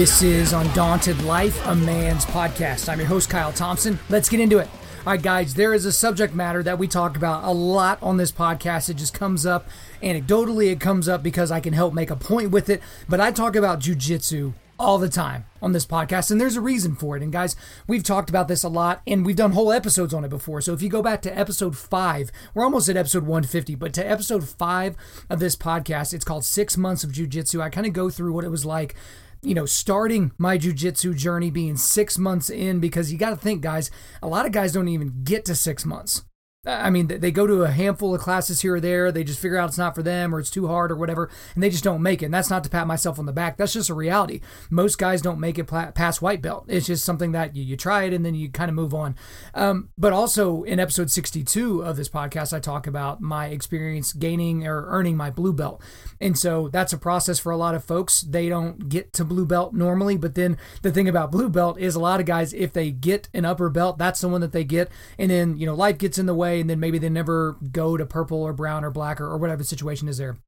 This is Undaunted Life, a man's podcast. I'm your host, Kyle Thompson. Let's get into it. All right, guys, there is a subject matter that we talk about a lot on this podcast. It just comes up anecdotally, it comes up because I can help make a point with it. But I talk about jujitsu all the time on this podcast, and there's a reason for it. And guys, we've talked about this a lot, and we've done whole episodes on it before. So if you go back to episode five, we're almost at episode 150, but to episode five of this podcast, it's called Six Months of Jujitsu. I kind of go through what it was like you know, starting my jujitsu journey being six months in because you got to think, guys, a lot of guys don't even get to six months. I mean, they go to a handful of classes here or there. They just figure out it's not for them or it's too hard or whatever, and they just don't make it. And that's not to pat myself on the back. That's just a reality. Most guys don't make it past white belt. It's just something that you, you try it and then you kind of move on. Um, but also in episode 62 of this podcast, I talk about my experience gaining or earning my blue belt. And so that's a process for a lot of folks. They don't get to blue belt normally. But then the thing about blue belt is a lot of guys, if they get an upper belt, that's the one that they get. And then, you know, life gets in the way and then maybe they never go to purple or brown or black or, or whatever the situation is there.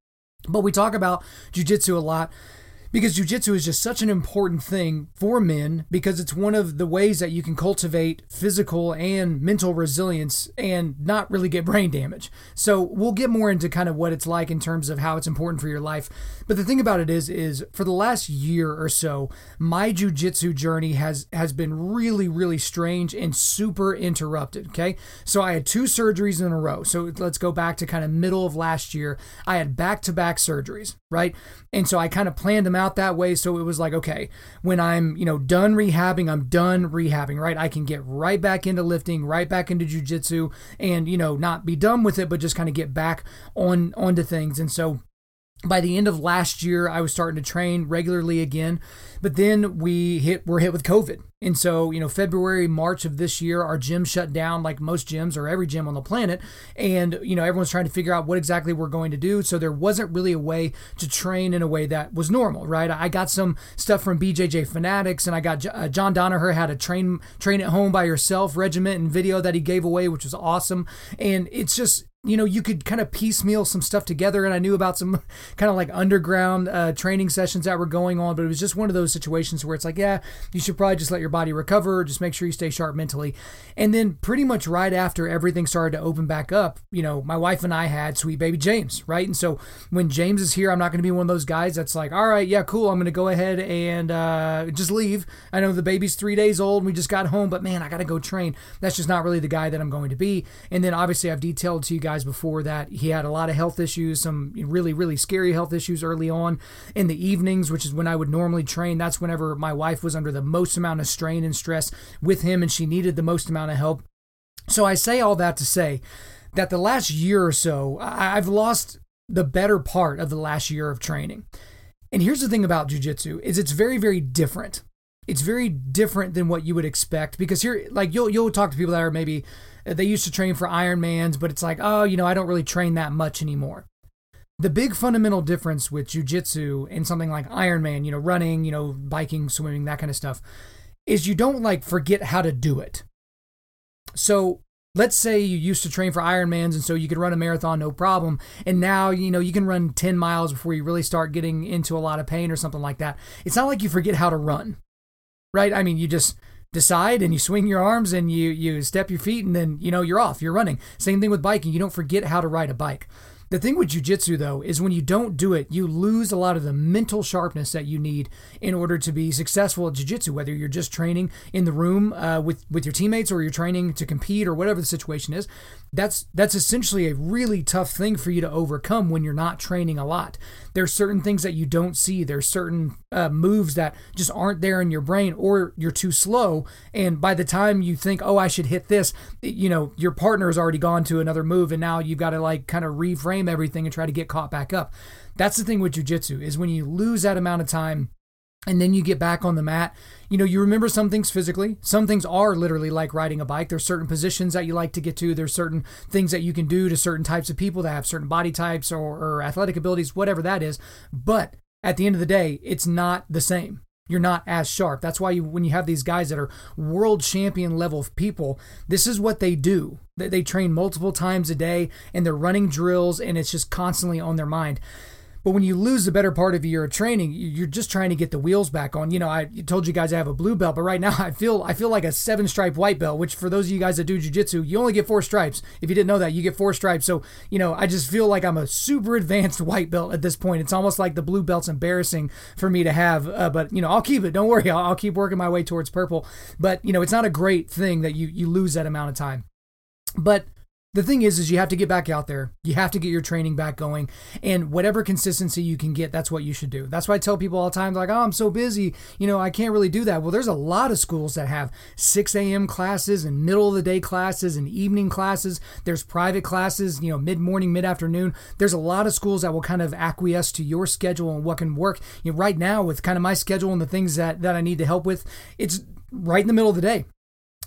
But we talk about jujitsu a lot because jujitsu is just such an important thing for men because it's one of the ways that you can cultivate physical and mental resilience and not really get brain damage. So we'll get more into kind of what it's like in terms of how it's important for your life. But the thing about it is, is for the last year or so, my jujitsu journey has has been really, really strange and super interrupted. Okay, so I had two surgeries in a row. So let's go back to kind of middle of last year. I had back to back surgeries, right? And so I kind of planned them out that way. So it was like, okay, when I'm, you know, done rehabbing, I'm done rehabbing, right? I can get right back into lifting, right back into jujitsu and, you know, not be done with it, but just kind of get back on onto things. And so by the end of last year, I was starting to train regularly again, but then we hit we were hit with COVID, and so you know February, March of this year, our gym shut down like most gyms or every gym on the planet, and you know everyone's trying to figure out what exactly we're going to do. So there wasn't really a way to train in a way that was normal, right? I got some stuff from BJJ Fanatics, and I got uh, John Danaher had a train train at home by yourself regiment and video that he gave away, which was awesome, and it's just you know, you could kind of piecemeal some stuff together. And I knew about some kind of like underground uh, training sessions that were going on, but it was just one of those situations where it's like, yeah, you should probably just let your body recover, just make sure you stay sharp mentally. And then pretty much right after everything started to open back up, you know, my wife and I had sweet baby James, right? And so when James is here, I'm not going to be one of those guys that's like, all right, yeah, cool, I'm going to go ahead and uh, just leave. I know the baby's three days old and we just got home, but man, I got to go train. That's just not really the guy that I'm going to be. And then obviously, I've detailed to you guys guys before that. He had a lot of health issues, some really, really scary health issues early on in the evenings, which is when I would normally train. That's whenever my wife was under the most amount of strain and stress with him and she needed the most amount of help. So I say all that to say that the last year or so, I've lost the better part of the last year of training. And here's the thing about jujitsu is it's very, very different. It's very different than what you would expect because here, like you'll you'll talk to people that are maybe they used to train for Ironmans, but it's like, oh, you know, I don't really train that much anymore. The big fundamental difference with jujitsu and something like Ironman, you know, running, you know, biking, swimming, that kind of stuff, is you don't like forget how to do it. So let's say you used to train for Ironmans and so you could run a marathon no problem. And now, you know, you can run 10 miles before you really start getting into a lot of pain or something like that. It's not like you forget how to run, right? I mean, you just decide and you swing your arms and you you step your feet and then you know you're off you're running. Same thing with biking. You don't forget how to ride a bike the thing with jujitsu, though, is when you don't do it, you lose a lot of the mental sharpness that you need in order to be successful at jujitsu. Whether you're just training in the room uh, with with your teammates or you're training to compete or whatever the situation is, that's that's essentially a really tough thing for you to overcome when you're not training a lot. There's certain things that you don't see. There's certain uh, moves that just aren't there in your brain, or you're too slow. And by the time you think, oh, I should hit this, you know, your partner has already gone to another move, and now you've got to like kind of reframe everything and try to get caught back up. That's the thing with jujitsu is when you lose that amount of time and then you get back on the mat, you know, you remember some things physically. Some things are literally like riding a bike. There's certain positions that you like to get to. There's certain things that you can do to certain types of people that have certain body types or, or athletic abilities, whatever that is. But at the end of the day, it's not the same you're not as sharp. That's why you, when you have these guys that are world champion level people, this is what they do. They, they train multiple times a day and they're running drills and it's just constantly on their mind. But when you lose the better part of of training, you're just trying to get the wheels back on. You know, I told you guys I have a blue belt, but right now I feel I feel like a seven stripe white belt. Which for those of you guys that do jujitsu, you only get four stripes. If you didn't know that, you get four stripes. So you know, I just feel like I'm a super advanced white belt at this point. It's almost like the blue belt's embarrassing for me to have. Uh, but you know, I'll keep it. Don't worry, I'll, I'll keep working my way towards purple. But you know, it's not a great thing that you you lose that amount of time. But the thing is is you have to get back out there. You have to get your training back going. And whatever consistency you can get that's what you should do. That's why i tell people all the time like oh i'm so busy. You know i can't really do that. Well there's a lot of schools that have 6 a.m classes and middle of the day classes and evening classes. There's private classes you know mid-morning mid-afternoon. There's a lot of schools that will kind of acquiesce to your schedule and what can work. You know, right now with kind of my schedule and the things that that i need to help with it's right in the middle of the day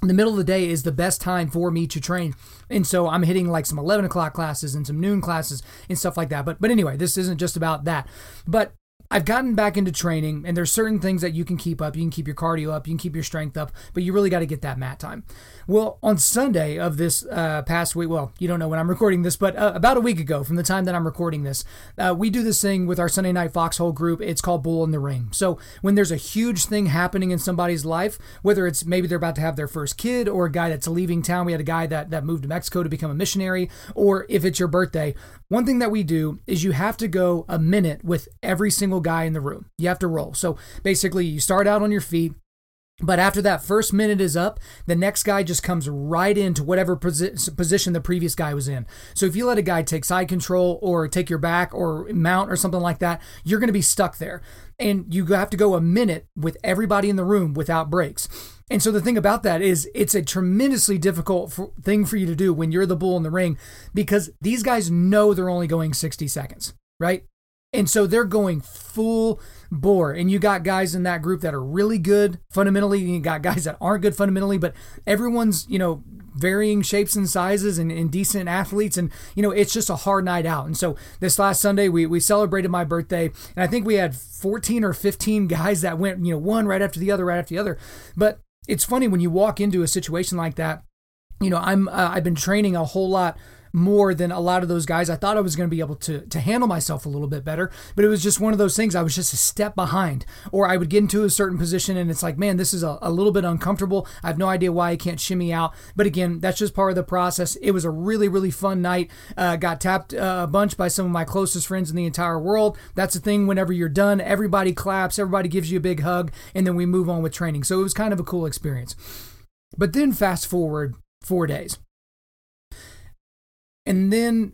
the middle of the day is the best time for me to train. And so I'm hitting like some 11 o'clock classes and some noon classes and stuff like that. But, but anyway, this isn't just about that. But I've gotten back into training, and there's certain things that you can keep up. You can keep your cardio up, you can keep your strength up, but you really got to get that mat time. Well, on Sunday of this uh, past week, well, you don't know when I'm recording this, but uh, about a week ago from the time that I'm recording this, uh, we do this thing with our Sunday Night Foxhole group. It's called Bull in the Ring. So when there's a huge thing happening in somebody's life, whether it's maybe they're about to have their first kid, or a guy that's leaving town, we had a guy that that moved to Mexico to become a missionary, or if it's your birthday, one thing that we do is you have to go a minute with every single guy in the room. You have to roll. So basically, you start out on your feet. But after that first minute is up, the next guy just comes right into whatever posi- position the previous guy was in. So if you let a guy take side control or take your back or mount or something like that, you're going to be stuck there. And you have to go a minute with everybody in the room without breaks. And so the thing about that is it's a tremendously difficult thing for you to do when you're the bull in the ring because these guys know they're only going 60 seconds, right? And so they're going full bore. And you got guys in that group that are really good fundamentally. You got guys that aren't good fundamentally, but everyone's, you know, varying shapes and sizes and, and, decent athletes. And, you know, it's just a hard night out. And so this last Sunday, we, we celebrated my birthday. And I think we had 14 or 15 guys that went, you know, one right after the other, right after the other. But it's funny when you walk into a situation like that. You know, I'm uh, I've been training a whole lot more than a lot of those guys. I thought I was going to be able to to handle myself a little bit better, but it was just one of those things. I was just a step behind, or I would get into a certain position and it's like, man, this is a, a little bit uncomfortable. I have no idea why I can't shimmy out, but again, that's just part of the process. It was a really really fun night. Uh, got tapped uh, a bunch by some of my closest friends in the entire world. That's the thing. Whenever you're done, everybody claps, everybody gives you a big hug, and then we move on with training. So it was kind of a cool experience. But then fast forward four days. And then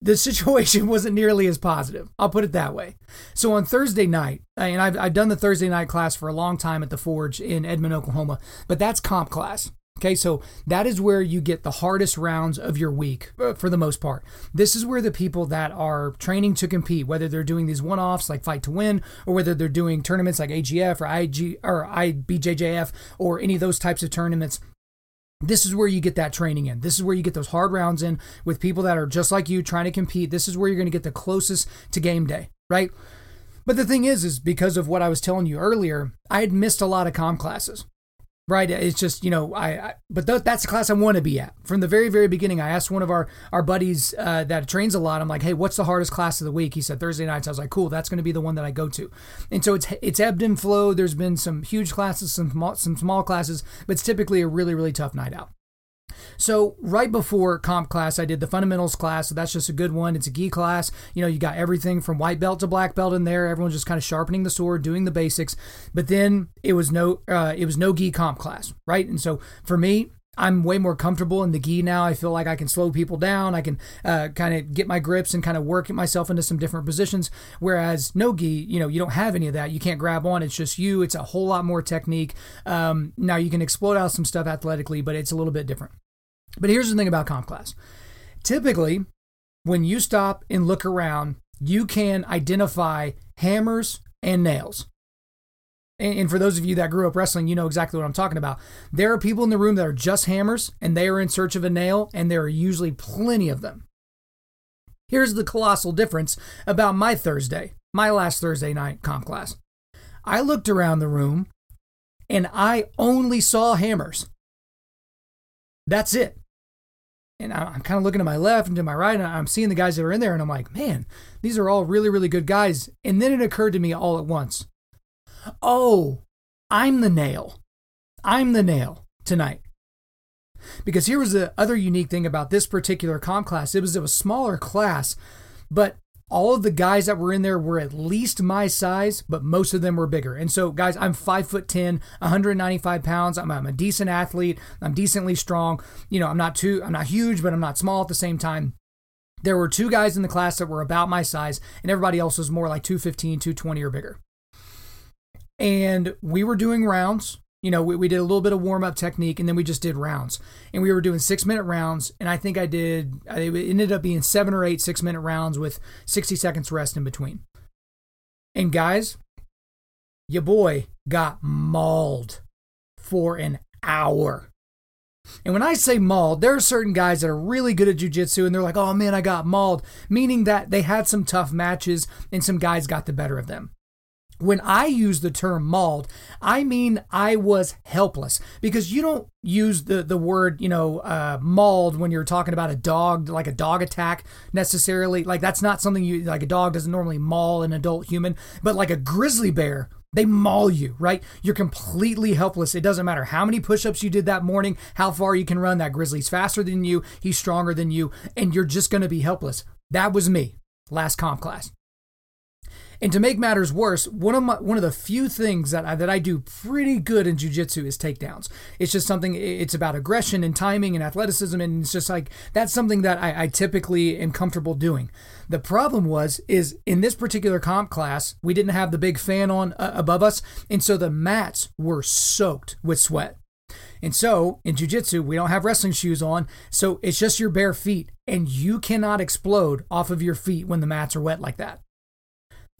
the situation wasn't nearly as positive. I'll put it that way. So on Thursday night, and I've, I've done the Thursday night class for a long time at the Forge in Edmond, Oklahoma, but that's comp class. Okay, so that is where you get the hardest rounds of your week uh, for the most part. This is where the people that are training to compete, whether they're doing these one offs like Fight to Win, or whether they're doing tournaments like AGF or IG or IBJJF or any of those types of tournaments, this is where you get that training in. This is where you get those hard rounds in with people that are just like you trying to compete. This is where you're going to get the closest to game day, right? But the thing is, is because of what I was telling you earlier, I had missed a lot of comp classes right? It's just you know I, I but th- that's the class I want to be at from the very very beginning. I asked one of our our buddies uh, that trains a lot. I'm like, hey, what's the hardest class of the week? He said Thursday nights. I was like, cool, that's going to be the one that I go to. And so it's it's ebbed and flowed. There's been some huge classes, some small, some small classes, but it's typically a really really tough night out. So right before comp class, I did the fundamentals class. So that's just a good one. It's a gi class. You know, you got everything from white belt to black belt in there. Everyone's just kind of sharpening the sword, doing the basics. But then it was no, uh, it was no gi comp class, right? And so for me, I'm way more comfortable in the gi now. I feel like I can slow people down. I can uh, kind of get my grips and kind of work myself into some different positions. Whereas no gi, you know, you don't have any of that. You can't grab on. It's just you. It's a whole lot more technique. Um, now you can explode out some stuff athletically, but it's a little bit different. But here's the thing about comp class. Typically, when you stop and look around, you can identify hammers and nails. And for those of you that grew up wrestling, you know exactly what I'm talking about. There are people in the room that are just hammers and they are in search of a nail, and there are usually plenty of them. Here's the colossal difference about my Thursday, my last Thursday night comp class. I looked around the room and I only saw hammers. That's it. And I'm kind of looking to my left and to my right, and I'm seeing the guys that are in there, and I'm like, man, these are all really, really good guys. And then it occurred to me all at once oh, I'm the nail. I'm the nail tonight. Because here was the other unique thing about this particular comp class. It was a smaller class, but all of the guys that were in there were at least my size, but most of them were bigger. And so, guys, I'm five foot 10, 195 pounds. I'm, I'm a decent athlete. I'm decently strong. You know, I'm not too, I'm not huge, but I'm not small at the same time. There were two guys in the class that were about my size, and everybody else was more like 215, 220 or bigger. And we were doing rounds you know, we, we did a little bit of warm up technique and then we just did rounds. And we were doing six minute rounds. And I think I did, it ended up being seven or eight six minute rounds with 60 seconds rest in between. And guys, your boy got mauled for an hour. And when I say mauled, there are certain guys that are really good at jujitsu and they're like, oh man, I got mauled, meaning that they had some tough matches and some guys got the better of them. When I use the term mauled, I mean I was helpless because you don't use the, the word, you know, uh, mauled when you're talking about a dog, like a dog attack necessarily. Like that's not something you, like a dog doesn't normally maul an adult human, but like a grizzly bear, they maul you, right? You're completely helpless. It doesn't matter how many push ups you did that morning, how far you can run. That grizzly's faster than you, he's stronger than you, and you're just going to be helpless. That was me last comp class. And to make matters worse, one of my one of the few things that I, that I do pretty good in jujitsu is takedowns. It's just something. It's about aggression and timing and athleticism, and it's just like that's something that I, I typically am comfortable doing. The problem was is in this particular comp class, we didn't have the big fan on uh, above us, and so the mats were soaked with sweat. And so in jujitsu, we don't have wrestling shoes on, so it's just your bare feet, and you cannot explode off of your feet when the mats are wet like that.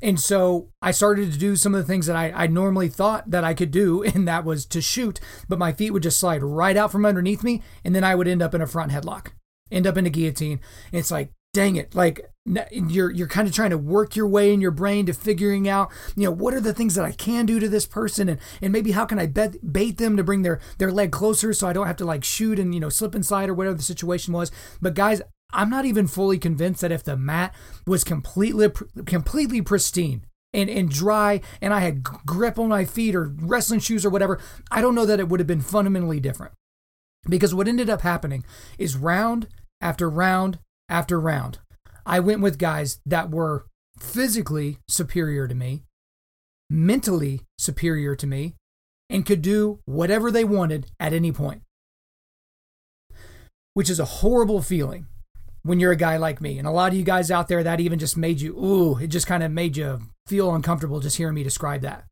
And so I started to do some of the things that I, I normally thought that I could do, and that was to shoot, but my feet would just slide right out from underneath me, and then I would end up in a front headlock, end up in a guillotine. And it's like, dang it, like you're you're kind of trying to work your way in your brain to figuring out, you know, what are the things that I can do to this person, and and maybe how can I bet, bait them to bring their their leg closer so I don't have to like shoot and you know slip and slide or whatever the situation was. But guys, I'm not even fully convinced that if the mat was completely completely pristine and, and dry and I had grip on my feet or wrestling shoes or whatever, I don't know that it would have been fundamentally different. Because what ended up happening is round after round after round, I went with guys that were physically superior to me, mentally superior to me, and could do whatever they wanted at any point. Which is a horrible feeling when you're a guy like me. And a lot of you guys out there, that even just made you, ooh, it just kind of made you feel uncomfortable just hearing me describe that.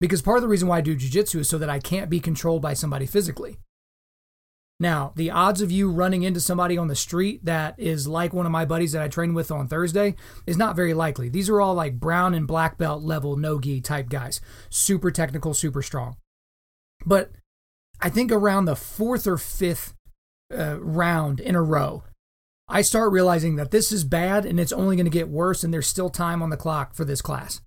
Because part of the reason why I do jujitsu is so that I can't be controlled by somebody physically. Now, the odds of you running into somebody on the street that is like one of my buddies that I trained with on Thursday is not very likely. These are all like brown and black belt level no gi type guys, super technical, super strong. But I think around the fourth or fifth uh, round in a row, I start realizing that this is bad and it's only going to get worse, and there's still time on the clock for this class.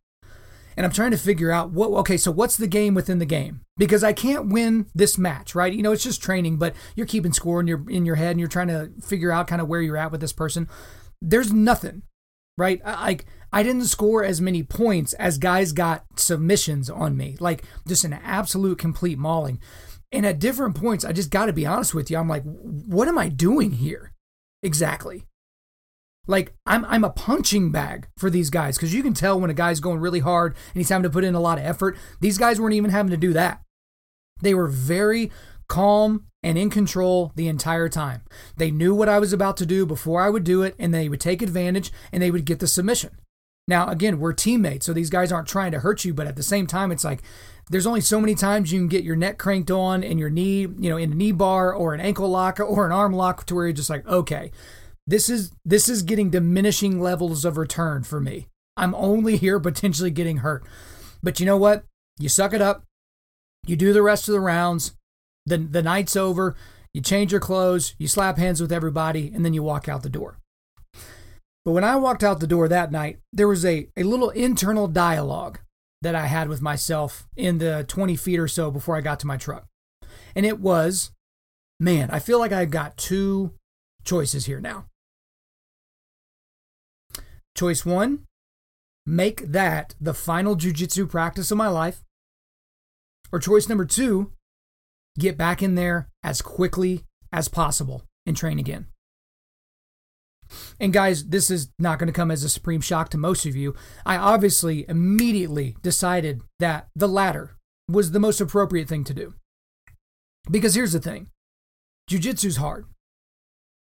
And I'm trying to figure out what, okay, so what's the game within the game? Because I can't win this match, right? You know, it's just training, but you're keeping score in your, in your head and you're trying to figure out kind of where you're at with this person. There's nothing, right? Like, I didn't score as many points as guys got submissions on me, like just an absolute complete mauling. And at different points, I just got to be honest with you. I'm like, what am I doing here? Exactly. Like I'm I'm a punching bag for these guys because you can tell when a guy's going really hard and he's having to put in a lot of effort. These guys weren't even having to do that. They were very calm and in control the entire time. They knew what I was about to do before I would do it, and they would take advantage and they would get the submission. Now, again, we're teammates, so these guys aren't trying to hurt you, but at the same time, it's like there's only so many times you can get your neck cranked on and your knee, you know, in a knee bar or an ankle lock or an arm lock to where you're just like, okay, this is this is getting diminishing levels of return for me. I'm only here potentially getting hurt. But you know what? You suck it up. You do the rest of the rounds. The the night's over. You change your clothes, you slap hands with everybody, and then you walk out the door. But when I walked out the door that night, there was a, a little internal dialogue that I had with myself in the 20 feet or so before I got to my truck. And it was, man, I feel like I've got two choices here now. Choice one, make that the final jujitsu practice of my life. Or choice number two, get back in there as quickly as possible and train again. And guys, this is not going to come as a supreme shock to most of you. I obviously immediately decided that the latter was the most appropriate thing to do. Because here's the thing jujitsu's hard.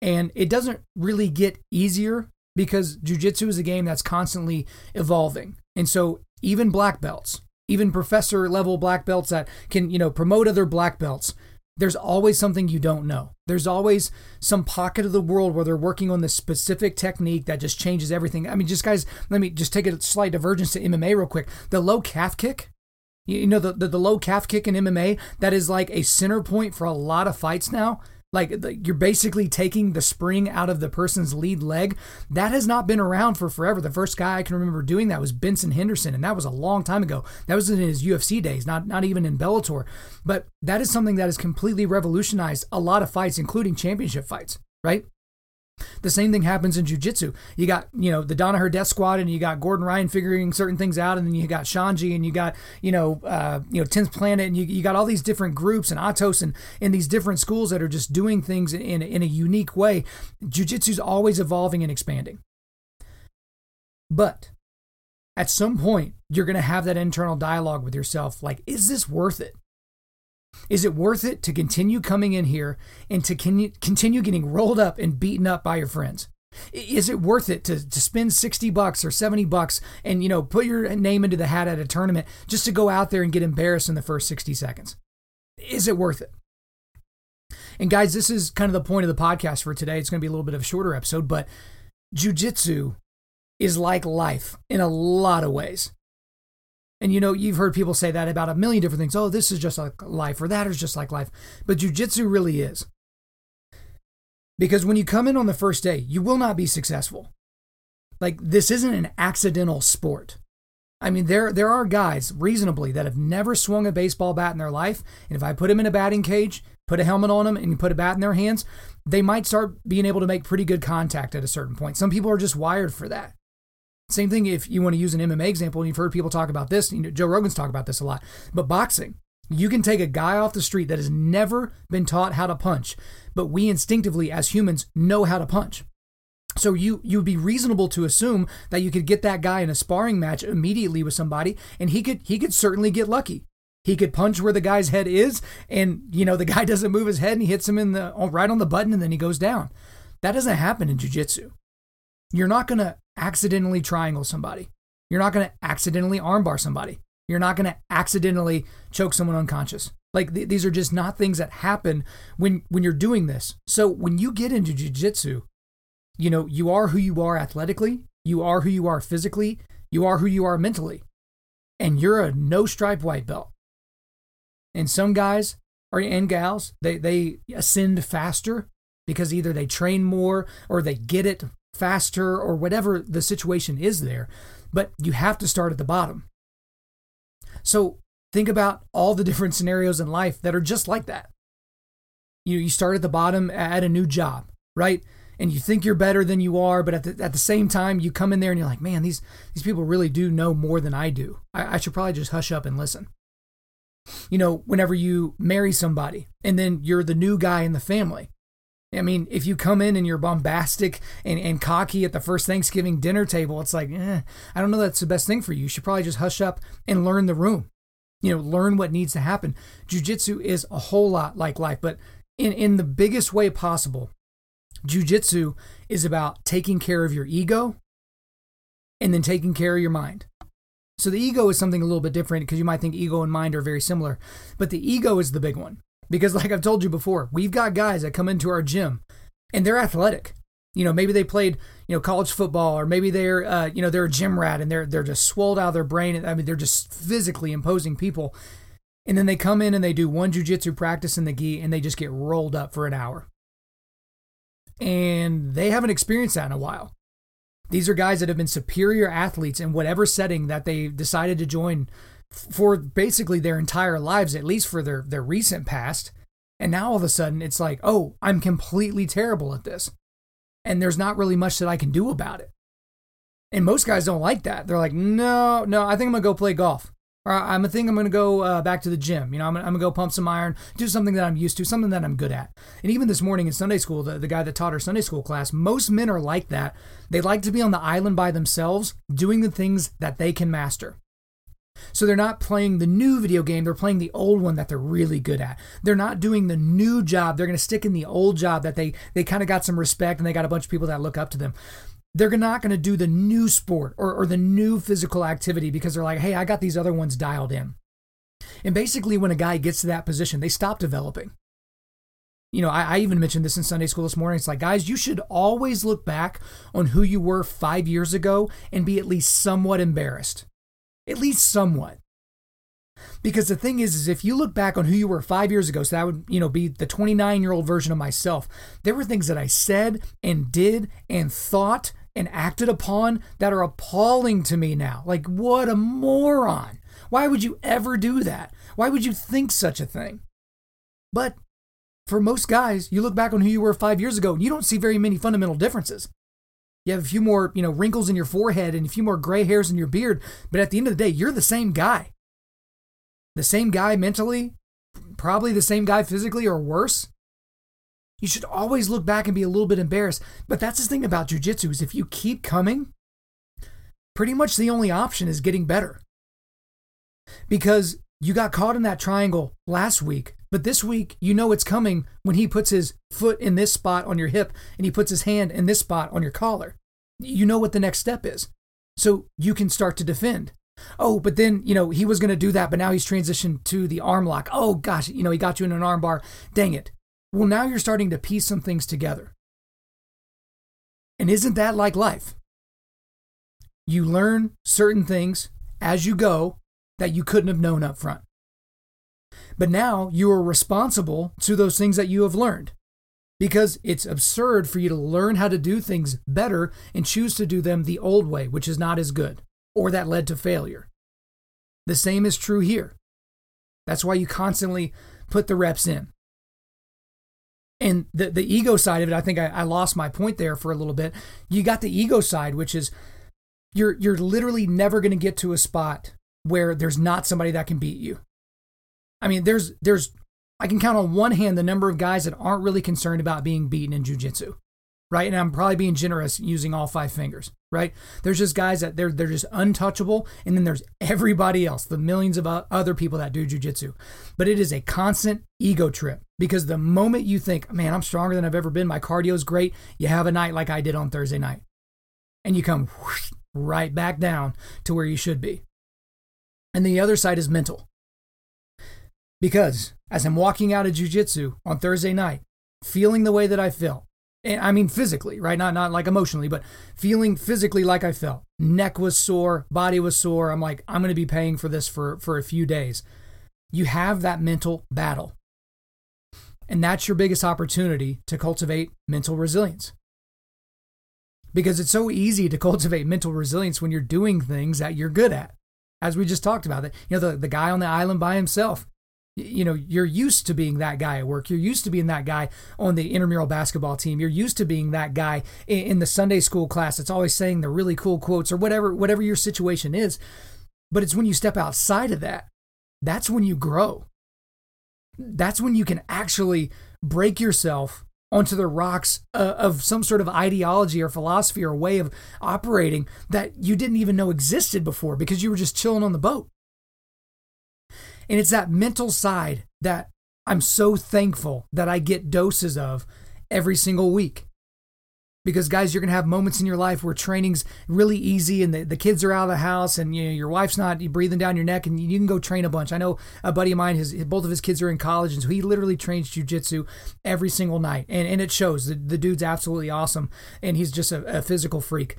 And it doesn't really get easier because jujitsu is a game that's constantly evolving. And so even black belts, even professor level black belts that can, you know, promote other black belts, there's always something you don't know. There's always some pocket of the world where they're working on this specific technique that just changes everything. I mean, just guys, let me just take a slight divergence to MMA real quick. The low calf kick, you know, the, the, the low calf kick in MMA, that is like a center point for a lot of fights now. Like you're basically taking the spring out of the person's lead leg. That has not been around for forever. The first guy I can remember doing that was Benson Henderson, and that was a long time ago. That was in his UFC days, not not even in Bellator. But that is something that has completely revolutionized a lot of fights, including championship fights, right? The same thing happens in jujitsu. You got, you know, the Danaher Death Squad, and you got Gordon Ryan figuring certain things out, and then you got Xande, and you got, you know, uh, you know, 10th Planet, and you, you got all these different groups and Atos and in these different schools that are just doing things in, in a unique way. Jiu-Jitsu's always evolving and expanding. But at some point, you're going to have that internal dialogue with yourself like, is this worth it? Is it worth it to continue coming in here and to continue getting rolled up and beaten up by your friends? Is it worth it to, to spend 60 bucks or 70 bucks and you know put your name into the hat at a tournament just to go out there and get embarrassed in the first 60 seconds? Is it worth it? And guys, this is kind of the point of the podcast for today. It's going to be a little bit of a shorter episode, but jujitsu is like life in a lot of ways. And you know, you've heard people say that about a million different things. Oh, this is just like life, or that is just like life. But jujitsu really is. Because when you come in on the first day, you will not be successful. Like, this isn't an accidental sport. I mean, there there are guys reasonably that have never swung a baseball bat in their life, and if I put them in a batting cage, put a helmet on them, and put a bat in their hands, they might start being able to make pretty good contact at a certain point. Some people are just wired for that. Same thing if you want to use an MMA example, and you've heard people talk about this. You know, Joe Rogan's talk about this a lot. But boxing, you can take a guy off the street that has never been taught how to punch, but we instinctively as humans know how to punch. So you you would be reasonable to assume that you could get that guy in a sparring match immediately with somebody, and he could he could certainly get lucky. He could punch where the guy's head is, and you know the guy doesn't move his head, and he hits him in the right on the button, and then he goes down. That doesn't happen in jujitsu. You're not gonna accidentally triangle somebody. You're not going to accidentally armbar somebody. You're not going to accidentally choke someone unconscious. Like th- these are just not things that happen when when you're doing this. So when you get into jiu-jitsu, you know, you are who you are athletically, you are who you are physically, you are who you are mentally. And you're a no stripe white belt. And some guys or and gals, they they ascend faster because either they train more or they get it faster or whatever the situation is there. But you have to start at the bottom. So think about all the different scenarios in life that are just like that. You, know, you start at the bottom at a new job, right? And you think you're better than you are, but at the, at the same time, you come in there and you're like, man, these, these people really do know more than I do. I, I should probably just hush up and listen. You know, whenever you marry somebody and then you're the new guy in the family, I mean, if you come in and you're bombastic and, and cocky at the first Thanksgiving dinner table, it's like, eh, I don't know that's the best thing for you. You should probably just hush up and learn the room. You know, learn what needs to happen. Jiu-jitsu is a whole lot like life, but in, in the biggest way possible. Jiu-jitsu is about taking care of your ego and then taking care of your mind. So the ego is something a little bit different because you might think ego and mind are very similar, but the ego is the big one. Because, like I've told you before, we've got guys that come into our gym and they're athletic. You know, maybe they played, you know, college football, or maybe they're, uh, you know, they're a gym rat and they're they're just swelled out of their brain. I mean, they're just physically imposing people. And then they come in and they do one jujitsu practice in the gi and they just get rolled up for an hour. And they haven't experienced that in a while. These are guys that have been superior athletes in whatever setting that they decided to join for basically their entire lives, at least for their, their recent past. And now all of a sudden it's like, oh, I'm completely terrible at this. and there's not really much that I can do about it. And most guys don't like that. They're like, no, no, I think I'm gonna go play golf. Or I'm a think I'm gonna go uh, back to the gym. You know, I'm I'm gonna go pump some iron, do something that I'm used to, something that I'm good at. And even this morning in Sunday school, the, the guy that taught our Sunday school class, most men are like that. They like to be on the island by themselves, doing the things that they can master. So they're not playing the new video game, they're playing the old one that they're really good at. They're not doing the new job, they're going to stick in the old job that they they kind of got some respect and they got a bunch of people that look up to them. They're not going to do the new sport or, or the new physical activity because they're like, hey, I got these other ones dialed in. And basically, when a guy gets to that position, they stop developing. You know, I, I, even mentioned this in Sunday school this morning. It's like, guys, you should always look back on who you were five years ago and be at least somewhat embarrassed at least somewhat. Because the thing is, is if you look back on who you were five years ago, so that would, you know, be the 29 year old version of myself, there were things that I said and did and thought and acted upon that are appalling to me now. Like, what a moron. Why would you ever do that? Why would you think such a thing? But for most guys, you look back on who you were five years ago and you don't see very many fundamental differences. You have a few more, you know, wrinkles in your forehead and a few more gray hairs in your beard, but at the end of the day, you're the same guy. The same guy mentally, probably the same guy physically or worse. You should always look back and be a little bit embarrassed. But that's the thing about jujitsu is if you keep coming, pretty much the only option is getting better. Because you got caught in that triangle last week, but this week you know it's coming when he puts his foot in this spot on your hip and he puts his hand in this spot on your collar. You know what the next step is. So you can start to defend. Oh, but then, you know, he was going to do that, but now he's transitioned to the arm lock. Oh, gosh, you know, he got you in an arm bar. Dang it. Well, now you're starting to piece some things together. And isn't that like life? You learn certain things as you go that you couldn't have known up front. But now you are responsible to those things that you have learned because it's absurd for you to learn how to do things better and choose to do them the old way, which is not as good or that led to failure. The same is true here. That's why you constantly put the reps in. And the, the ego side of it, I think I, I lost my point there for a little bit. You got the ego side, which is you're you're literally never going to get to a spot where there's not somebody that can beat you. I mean, there's there's I can count on one hand the number of guys that aren't really concerned about being beaten in jujitsu, right? And I'm probably being generous using all five fingers, right? There's just guys that they're they're just untouchable, and then there's everybody else, the millions of other people that do jujitsu. But it is a constant ego trip because the moment you think, man, I'm stronger than I've ever been, my cardio's great, you have a night like I did on Thursday night, and you come whoosh, right back down to where you should be. And the other side is mental. Because as I'm walking out of jujitsu on Thursday night, feeling the way that I felt, and I mean physically, right? Not not like emotionally, but feeling physically like I felt. Neck was sore, body was sore. I'm like, I'm gonna be paying for this for, for a few days. You have that mental battle. And that's your biggest opportunity to cultivate mental resilience because it's so easy to cultivate mental resilience when you're doing things that you're good at as we just talked about. That you know the, the guy on the island by himself. You know, you're used to being that guy at work. You're used to being that guy on the intramural basketball team. You're used to being that guy in, in the Sunday school class that's always saying the really cool quotes or whatever, whatever your situation is. But it's when you step outside of that, that's when you grow. That's when you can actually break yourself onto the rocks uh, of some sort of ideology or philosophy or way of operating that you didn't even know existed before because you were just chilling on the boat. And it's that mental side that I'm so thankful that I get doses of every single week because guys you're going to have moments in your life where training's really easy and the, the kids are out of the house and you know, your wife's not breathing down your neck and you can go train a bunch. I know a buddy of mine his both of his kids are in college and so he literally trains jiu-jitsu every single night. And, and it shows the, the dude's absolutely awesome and he's just a, a physical freak.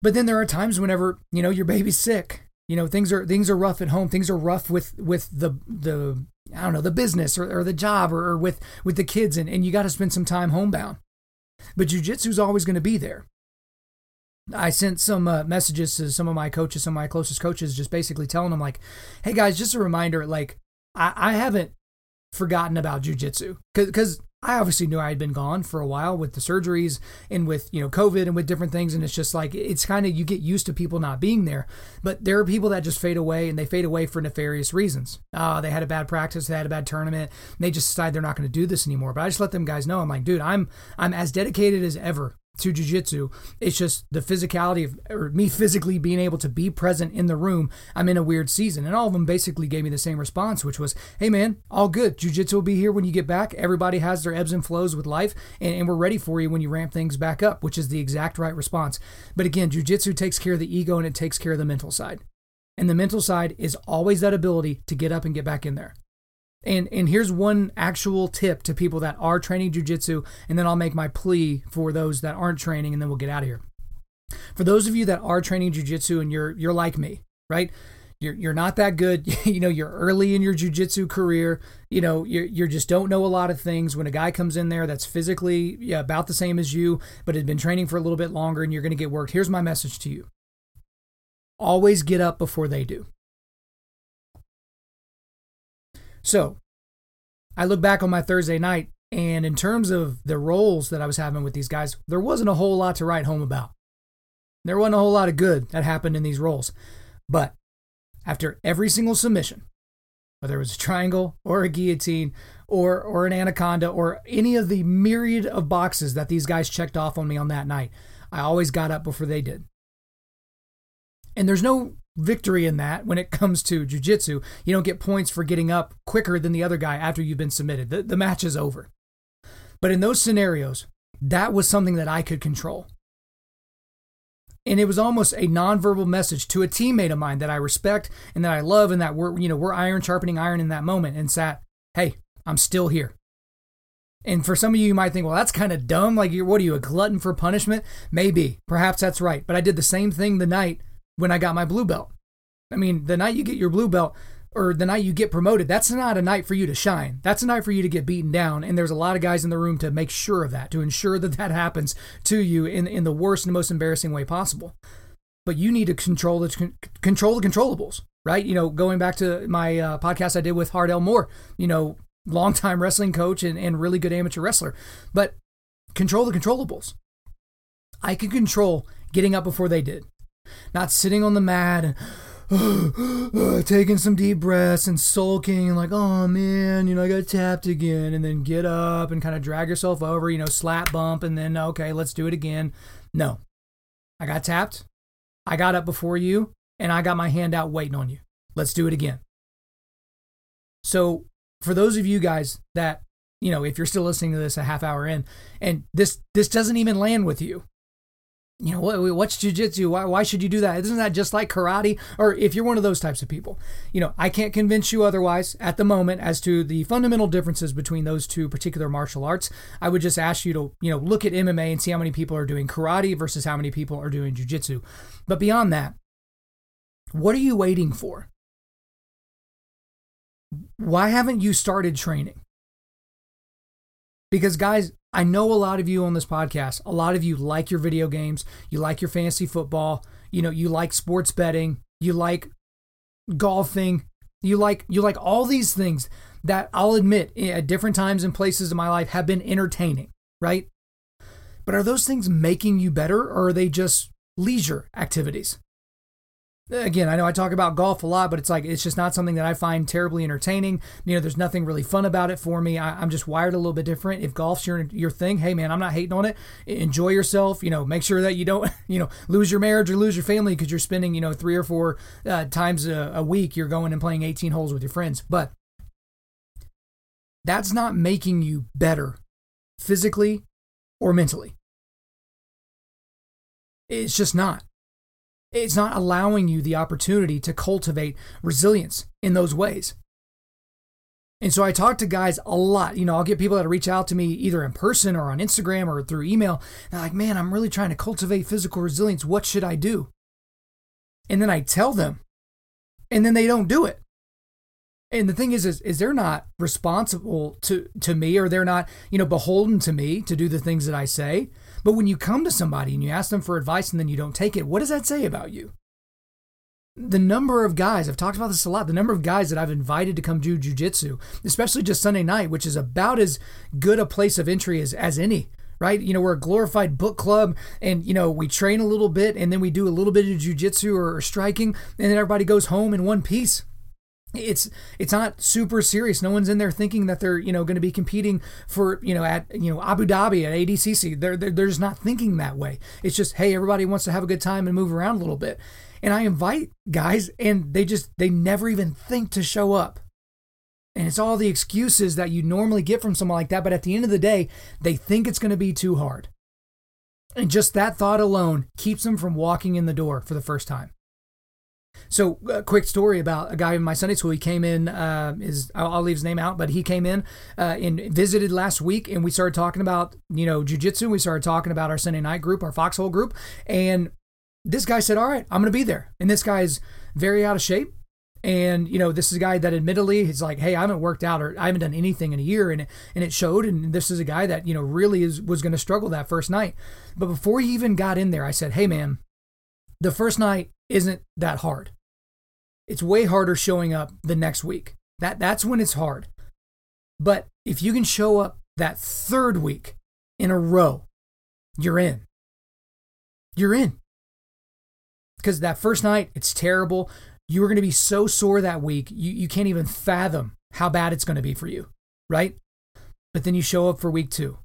But then there are times whenever you know your baby's sick you know things are things are rough at home things are rough with with the the i don't know the business or, or the job or, or with with the kids and, and you got to spend some time homebound but jujitsu's always going to be there. I sent some uh, messages to some of my coaches, some of my closest coaches, just basically telling them like, "Hey guys, just a reminder, like I, I haven't forgotten about jujitsu because I obviously knew I had been gone for a while with the surgeries and with, you know, COVID and with different things. And it's just like, it's kind of, you get used to people not being there. But there are people that just fade away and they fade away for nefarious reasons. Uh, they had a bad practice, they had a bad tournament, they just decide they're not going to do this anymore. But I just let them guys know, I'm like, dude, I'm, I'm as dedicated as ever to jujitsu. It's just the physicality of, or me physically being able to be present in the room. I'm in a weird season. And all of them basically gave me the same response, which was, hey man, all good. Jujitsu will be here when you get back. Everybody has their ebbs and flows with life, and, and we're ready for you when you ramp things back up, which is the exact right response. But again, jujitsu takes care of the ego and it takes care of the mental side. And the mental side is always that ability to get up and get back in there. And and here's one actual tip to people that are training jujitsu, and then I'll make my plea for those that aren't training, and then we'll get out of here. For those of you that are training jujitsu and you're you're like me, right? You're you're not that good. you know, you're early in your jujitsu career. You know, you you just don't know a lot of things. When a guy comes in there that's physically yeah, about the same as you, but has been training for a little bit longer, and you're going to get worked. Here's my message to you: always get up before they do. So I look back on my Thursday night, and in terms of the rolls that I was having with these guys, there wasn't a whole lot to write home about. There wasn't a whole lot of good that happened in these rolls. But after every single submission, whether it was a triangle or a guillotine or or an anaconda or any of the myriad of boxes that these guys checked off on me on that night, I always got up before they did. And there's no victory in that when it comes to jujitsu. You don't get points for getting up quicker than the other guy after you've been submitted. The, the match is over. But in those scenarios, that was something that I could control. And it was almost a nonverbal message to a teammate of mine that I respect and that I love and that we're, you know, we're iron sharpening iron in that moment and sat, hey, I'm still here. And for some of you, you might think, well, that's kind of dumb. Like, you're, what are you, a glutton for punishment? Maybe. Perhaps that's right. But I did the same thing the night when I got my blue belt. I mean, the night you get your blue belt or the night you get promoted, that's not a night for you to shine. That's a night for you to get beaten down. And there's a lot of guys in the room to make sure of that, to ensure that that happens to you in, in the worst and most embarrassing way possible. But you need to control the control the controllables, right? You know, going back to my uh, podcast I did with Hardell Moore, you know, longtime wrestling coach and, and really good amateur wrestler. But control the controllables. I can control getting up before they did not sitting on the mat and taking some deep breaths and sulking like oh man you know i got tapped again. And then get up and kind of drag yourself over you know slap bump and then okay let's do it again. No. I got tapped. I got up before you and i got my hand out waiting on you. Let's do it again. So for those of you guys that you know if you're still listening to this a half hour in and this this doesn't even land with you you know what, what's jujitsu? Why, why should you do that? Isn't that just like karate? Or if you're one of those types of people, you know, I can't convince you otherwise at the moment as to the fundamental differences between those two particular martial arts. I would just ask you to, you know, look at MMA and see how many people are doing karate versus how many people are doing jujitsu. But beyond that, what are you waiting for? Why haven't you started training? Because guys, I know a lot of you on this podcast, a lot of you like your video games, you like your fantasy football, you know, you like sports betting, you like golfing, you like you like all these things that I'll admit eh, at different times and places in my life have been entertaining, right? But are those things making you better or are they just leisure activities? Again, I know I talk about golf a lot, but it's like it's just not something that I find terribly entertaining. You know, there's nothing really fun about it for me. I, am just wired a little bit different. If golf's your your thing, hey man, I'm not hating on it. Enjoy yourself. You know, make sure that you don't you know lose your marriage or lose your family because you're spending you know three or four uh, times a, a week you're going and playing 18 holes with your friends, but that's not making you better physically or mentally. It's just not. It's not allowing you the opportunity to cultivate resilience in those ways. And so I talk to guys a lot. You know, I'll get people that reach out to me either in person or on Instagram or through email. They're like, man, I'm really trying to cultivate physical resilience. What should I do? And then I tell them, and then they don't do it. And the thing is, is, is they're not responsible to, to me or they're not, you know, beholden to me to do the things that I say. But when you come to somebody and you ask them for advice and then you don't take it, what does that say about you? the number of guys, I've talked about this a lot, the number of guys that I've invited to come do jujitsu, especially just Sunday night, which is about as good a place of entry as, as any right? You know, we're a glorified book club and, you know, we train a little bit and then we do a little bit of jujitsu or, or striking and then everybody goes home in one piece it's it's not super serious. No one's in there thinking that they're you know going to be competing for you know at you know Abu Dhabi at ADCC. They're, they're they're just not thinking that way. It's just hey, everybody wants to have a good time and move around a little bit. And I invite guys, and they just they never even think to show up. And it's all the excuses that you normally get from someone like that. But at the end of the day, they think it's going to be too hard. And just that thought alone keeps them from walking in the door for the first time. So, a quick story about a guy in my Sunday school. He came in, uh, is I'll, I'll, leave his name out, but he came in uh, and visited last week, and we started talking about you know jujitsu. We started talking about our Sunday night group, our foxhole group, and this guy said, "All right, I'm going to be there." And this guy's very out of shape, and you know this is a guy that admittedly he's like, "Hey, I haven't worked out or I haven't done anything in a year," and and it showed. And this is a guy that you know really is was going to struggle that first night. But before he even got in there, I said, "Hey, man." The first night isn't that hard it's way harder showing up the next week. That that's when it's hard. But if you can show up that third week in a row, you're in. You're in. Because that first night, it's terrible. You are going to be so sore that week, you, you can't even fathom how bad it's going to be for you, right? But then you show up for week two.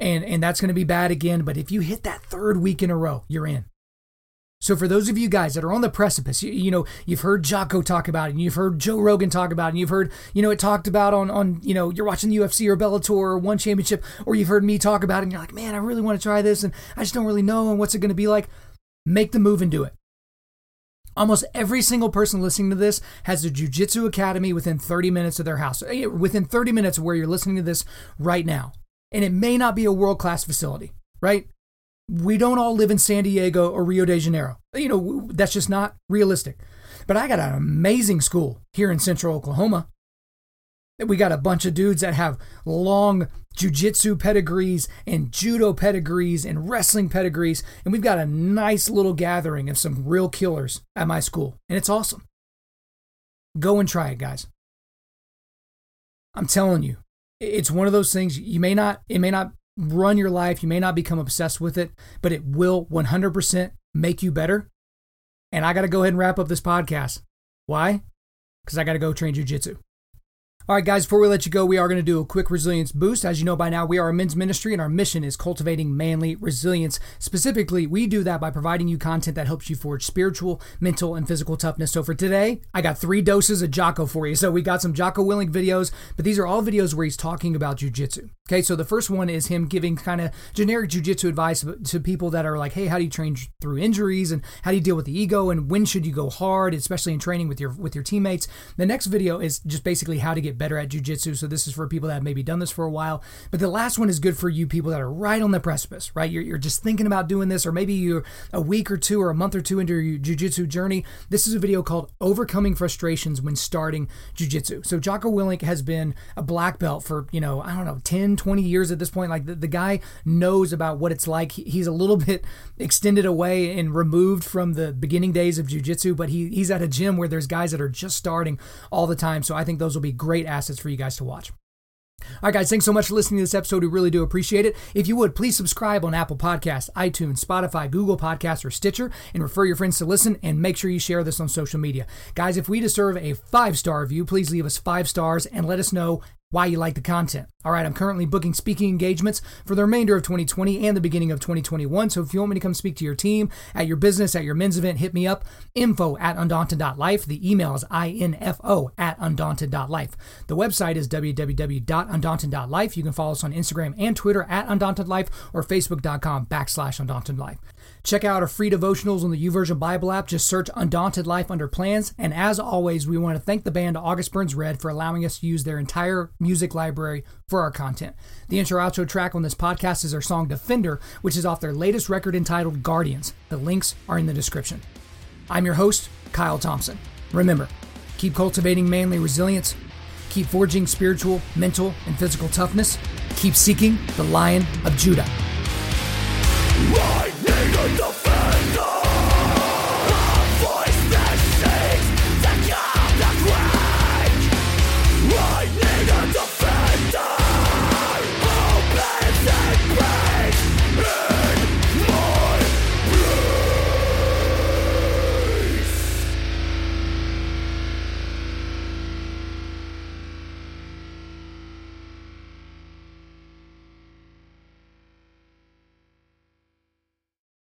And, and that's going to be bad again. But if you hit that third week in a row, you're in. So for those of you guys that are on the precipice, you, you, know, you've heard Jocko talk about it, and you've heard Joe Rogan talk about it, and you've heard, you know, it talked about on, on, you know, you're watching the UFC or Bellator or One Championship, or you've heard me talk about it, and you're like, man, I really want to try this, and I just don't really know, and what's it going to be like? Make the move and do it. Almost every single person listening to this has a Jiu-Jitsu academy within 30 minutes of their house, eh, within 30 minutes of where you're listening to this right now. And it may not be a world-class facility, right? We don't all live in San Diego or Rio de Janeiro. You know, that's just not realistic. But I got an amazing school here in central Oklahoma. We got a bunch of dudes that have long jujitsu pedigrees and judo pedigrees and wrestling pedigrees. And we've got a nice little gathering of some real killers at my school. And it's awesome. Go and try it, guys. I'm telling you, it's one of those things you may not, it may not run your life. You may not become obsessed with it, but it will 100% make you better. And I got to go ahead and wrap up this podcast. Why? Because I got to go train jujitsu. All right, guys, before we let you go, we are going to do a quick resilience boost. As you know by now, we are a men's ministry, and our mission is cultivating manly resilience. Specifically, we do that by providing you content that helps you forge spiritual, mental, and physical toughness. So for today, I got three doses of Jocko for you. So we got some Jocko Willink videos, but these are all videos where he's talking about jujitsu. Okay, so the first one is him giving kind of generic jujitsu advice to people that are like, hey, how do you train through injuries, and how do you deal with the ego, and when should you go hard, especially in training with your with your teammates. The next video is just basically how to get better at jujitsu. So this is for people that have maybe done this for a while. But the last one is good for you people that are right on the precipice, right? You're, you're just thinking about doing this, or maybe you're a week or two or a month or two into your jujitsu journey. This is a video called Overcoming Frustrations When Starting Jujitsu. So Jocko Willink has been a black belt for, you know, I don't know, 10, 20 years at this point. Like the, the guy knows about what it's like. He's a little bit extended away and removed from the beginning days of jujitsu, but he, he's at a gym where there's guys that are just starting all the time. So I think those will be great assets for you guys to watch. All right, guys, thanks so much for listening to this episode. We really do appreciate it. If you would, please subscribe on Apple Podcasts, iTunes, Spotify, Google Podcasts, or Stitcher, and refer your friends to listen, and make sure you share this on social media. Guys, if we deserve a five star review, please leave us five stars and let us know why you like the content. All right, I'm currently booking speaking engagements for the remainder of 2020 and the beginning of 2021. So if you want me to come speak to your team, at your business, at your men's event, hit me up. Info at undaunted.life. The email is info at undaunted.life. The website is www.undaunted.life. You can follow us on Instagram and Twitter at undauntedlife or facebook.com backslash undauntedlife. Check out our free devotionals on the YouVersion Bible app. Just search Undaunted Life under plans. And as always, we want to thank the band August Burns Red for allowing us to use their entire music library for our content. The intro outro track on this podcast is our song Defender, which is off their latest record entitled Guardians. The links are in the description. I'm your host, Kyle Thompson. Remember, keep cultivating manly resilience, keep forging spiritual, mental, and physical toughness, keep seeking the Lion of Judah.